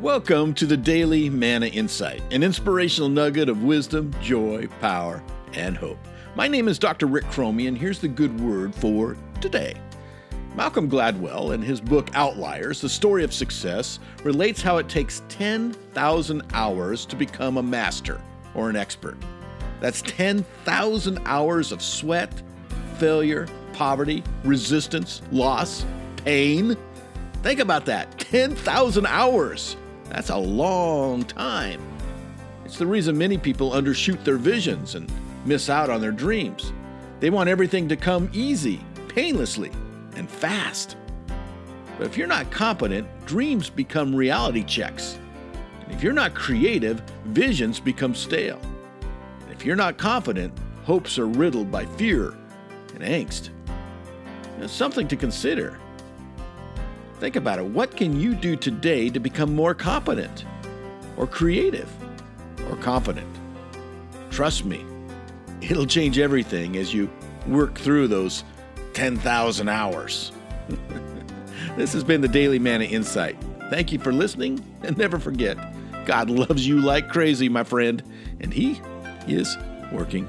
Welcome to the Daily Manna Insight, an inspirational nugget of wisdom, joy, power, and hope. My name is Dr. Rick Cromie, and here's the good word for today. Malcolm Gladwell, in his book Outliers The Story of Success, relates how it takes 10,000 hours to become a master or an expert. That's 10,000 hours of sweat, failure, poverty, resistance, loss, pain. Think about that 10,000 hours. That's a long time. It's the reason many people undershoot their visions and miss out on their dreams. They want everything to come easy, painlessly, and fast. But if you're not competent, dreams become reality checks. And if you're not creative, visions become stale. And if you're not confident, hopes are riddled by fear and angst. It's something to consider. Think about it. What can you do today to become more competent or creative or confident? Trust me, it'll change everything as you work through those 10,000 hours. this has been the Daily Manna Insight. Thank you for listening, and never forget God loves you like crazy, my friend, and He is working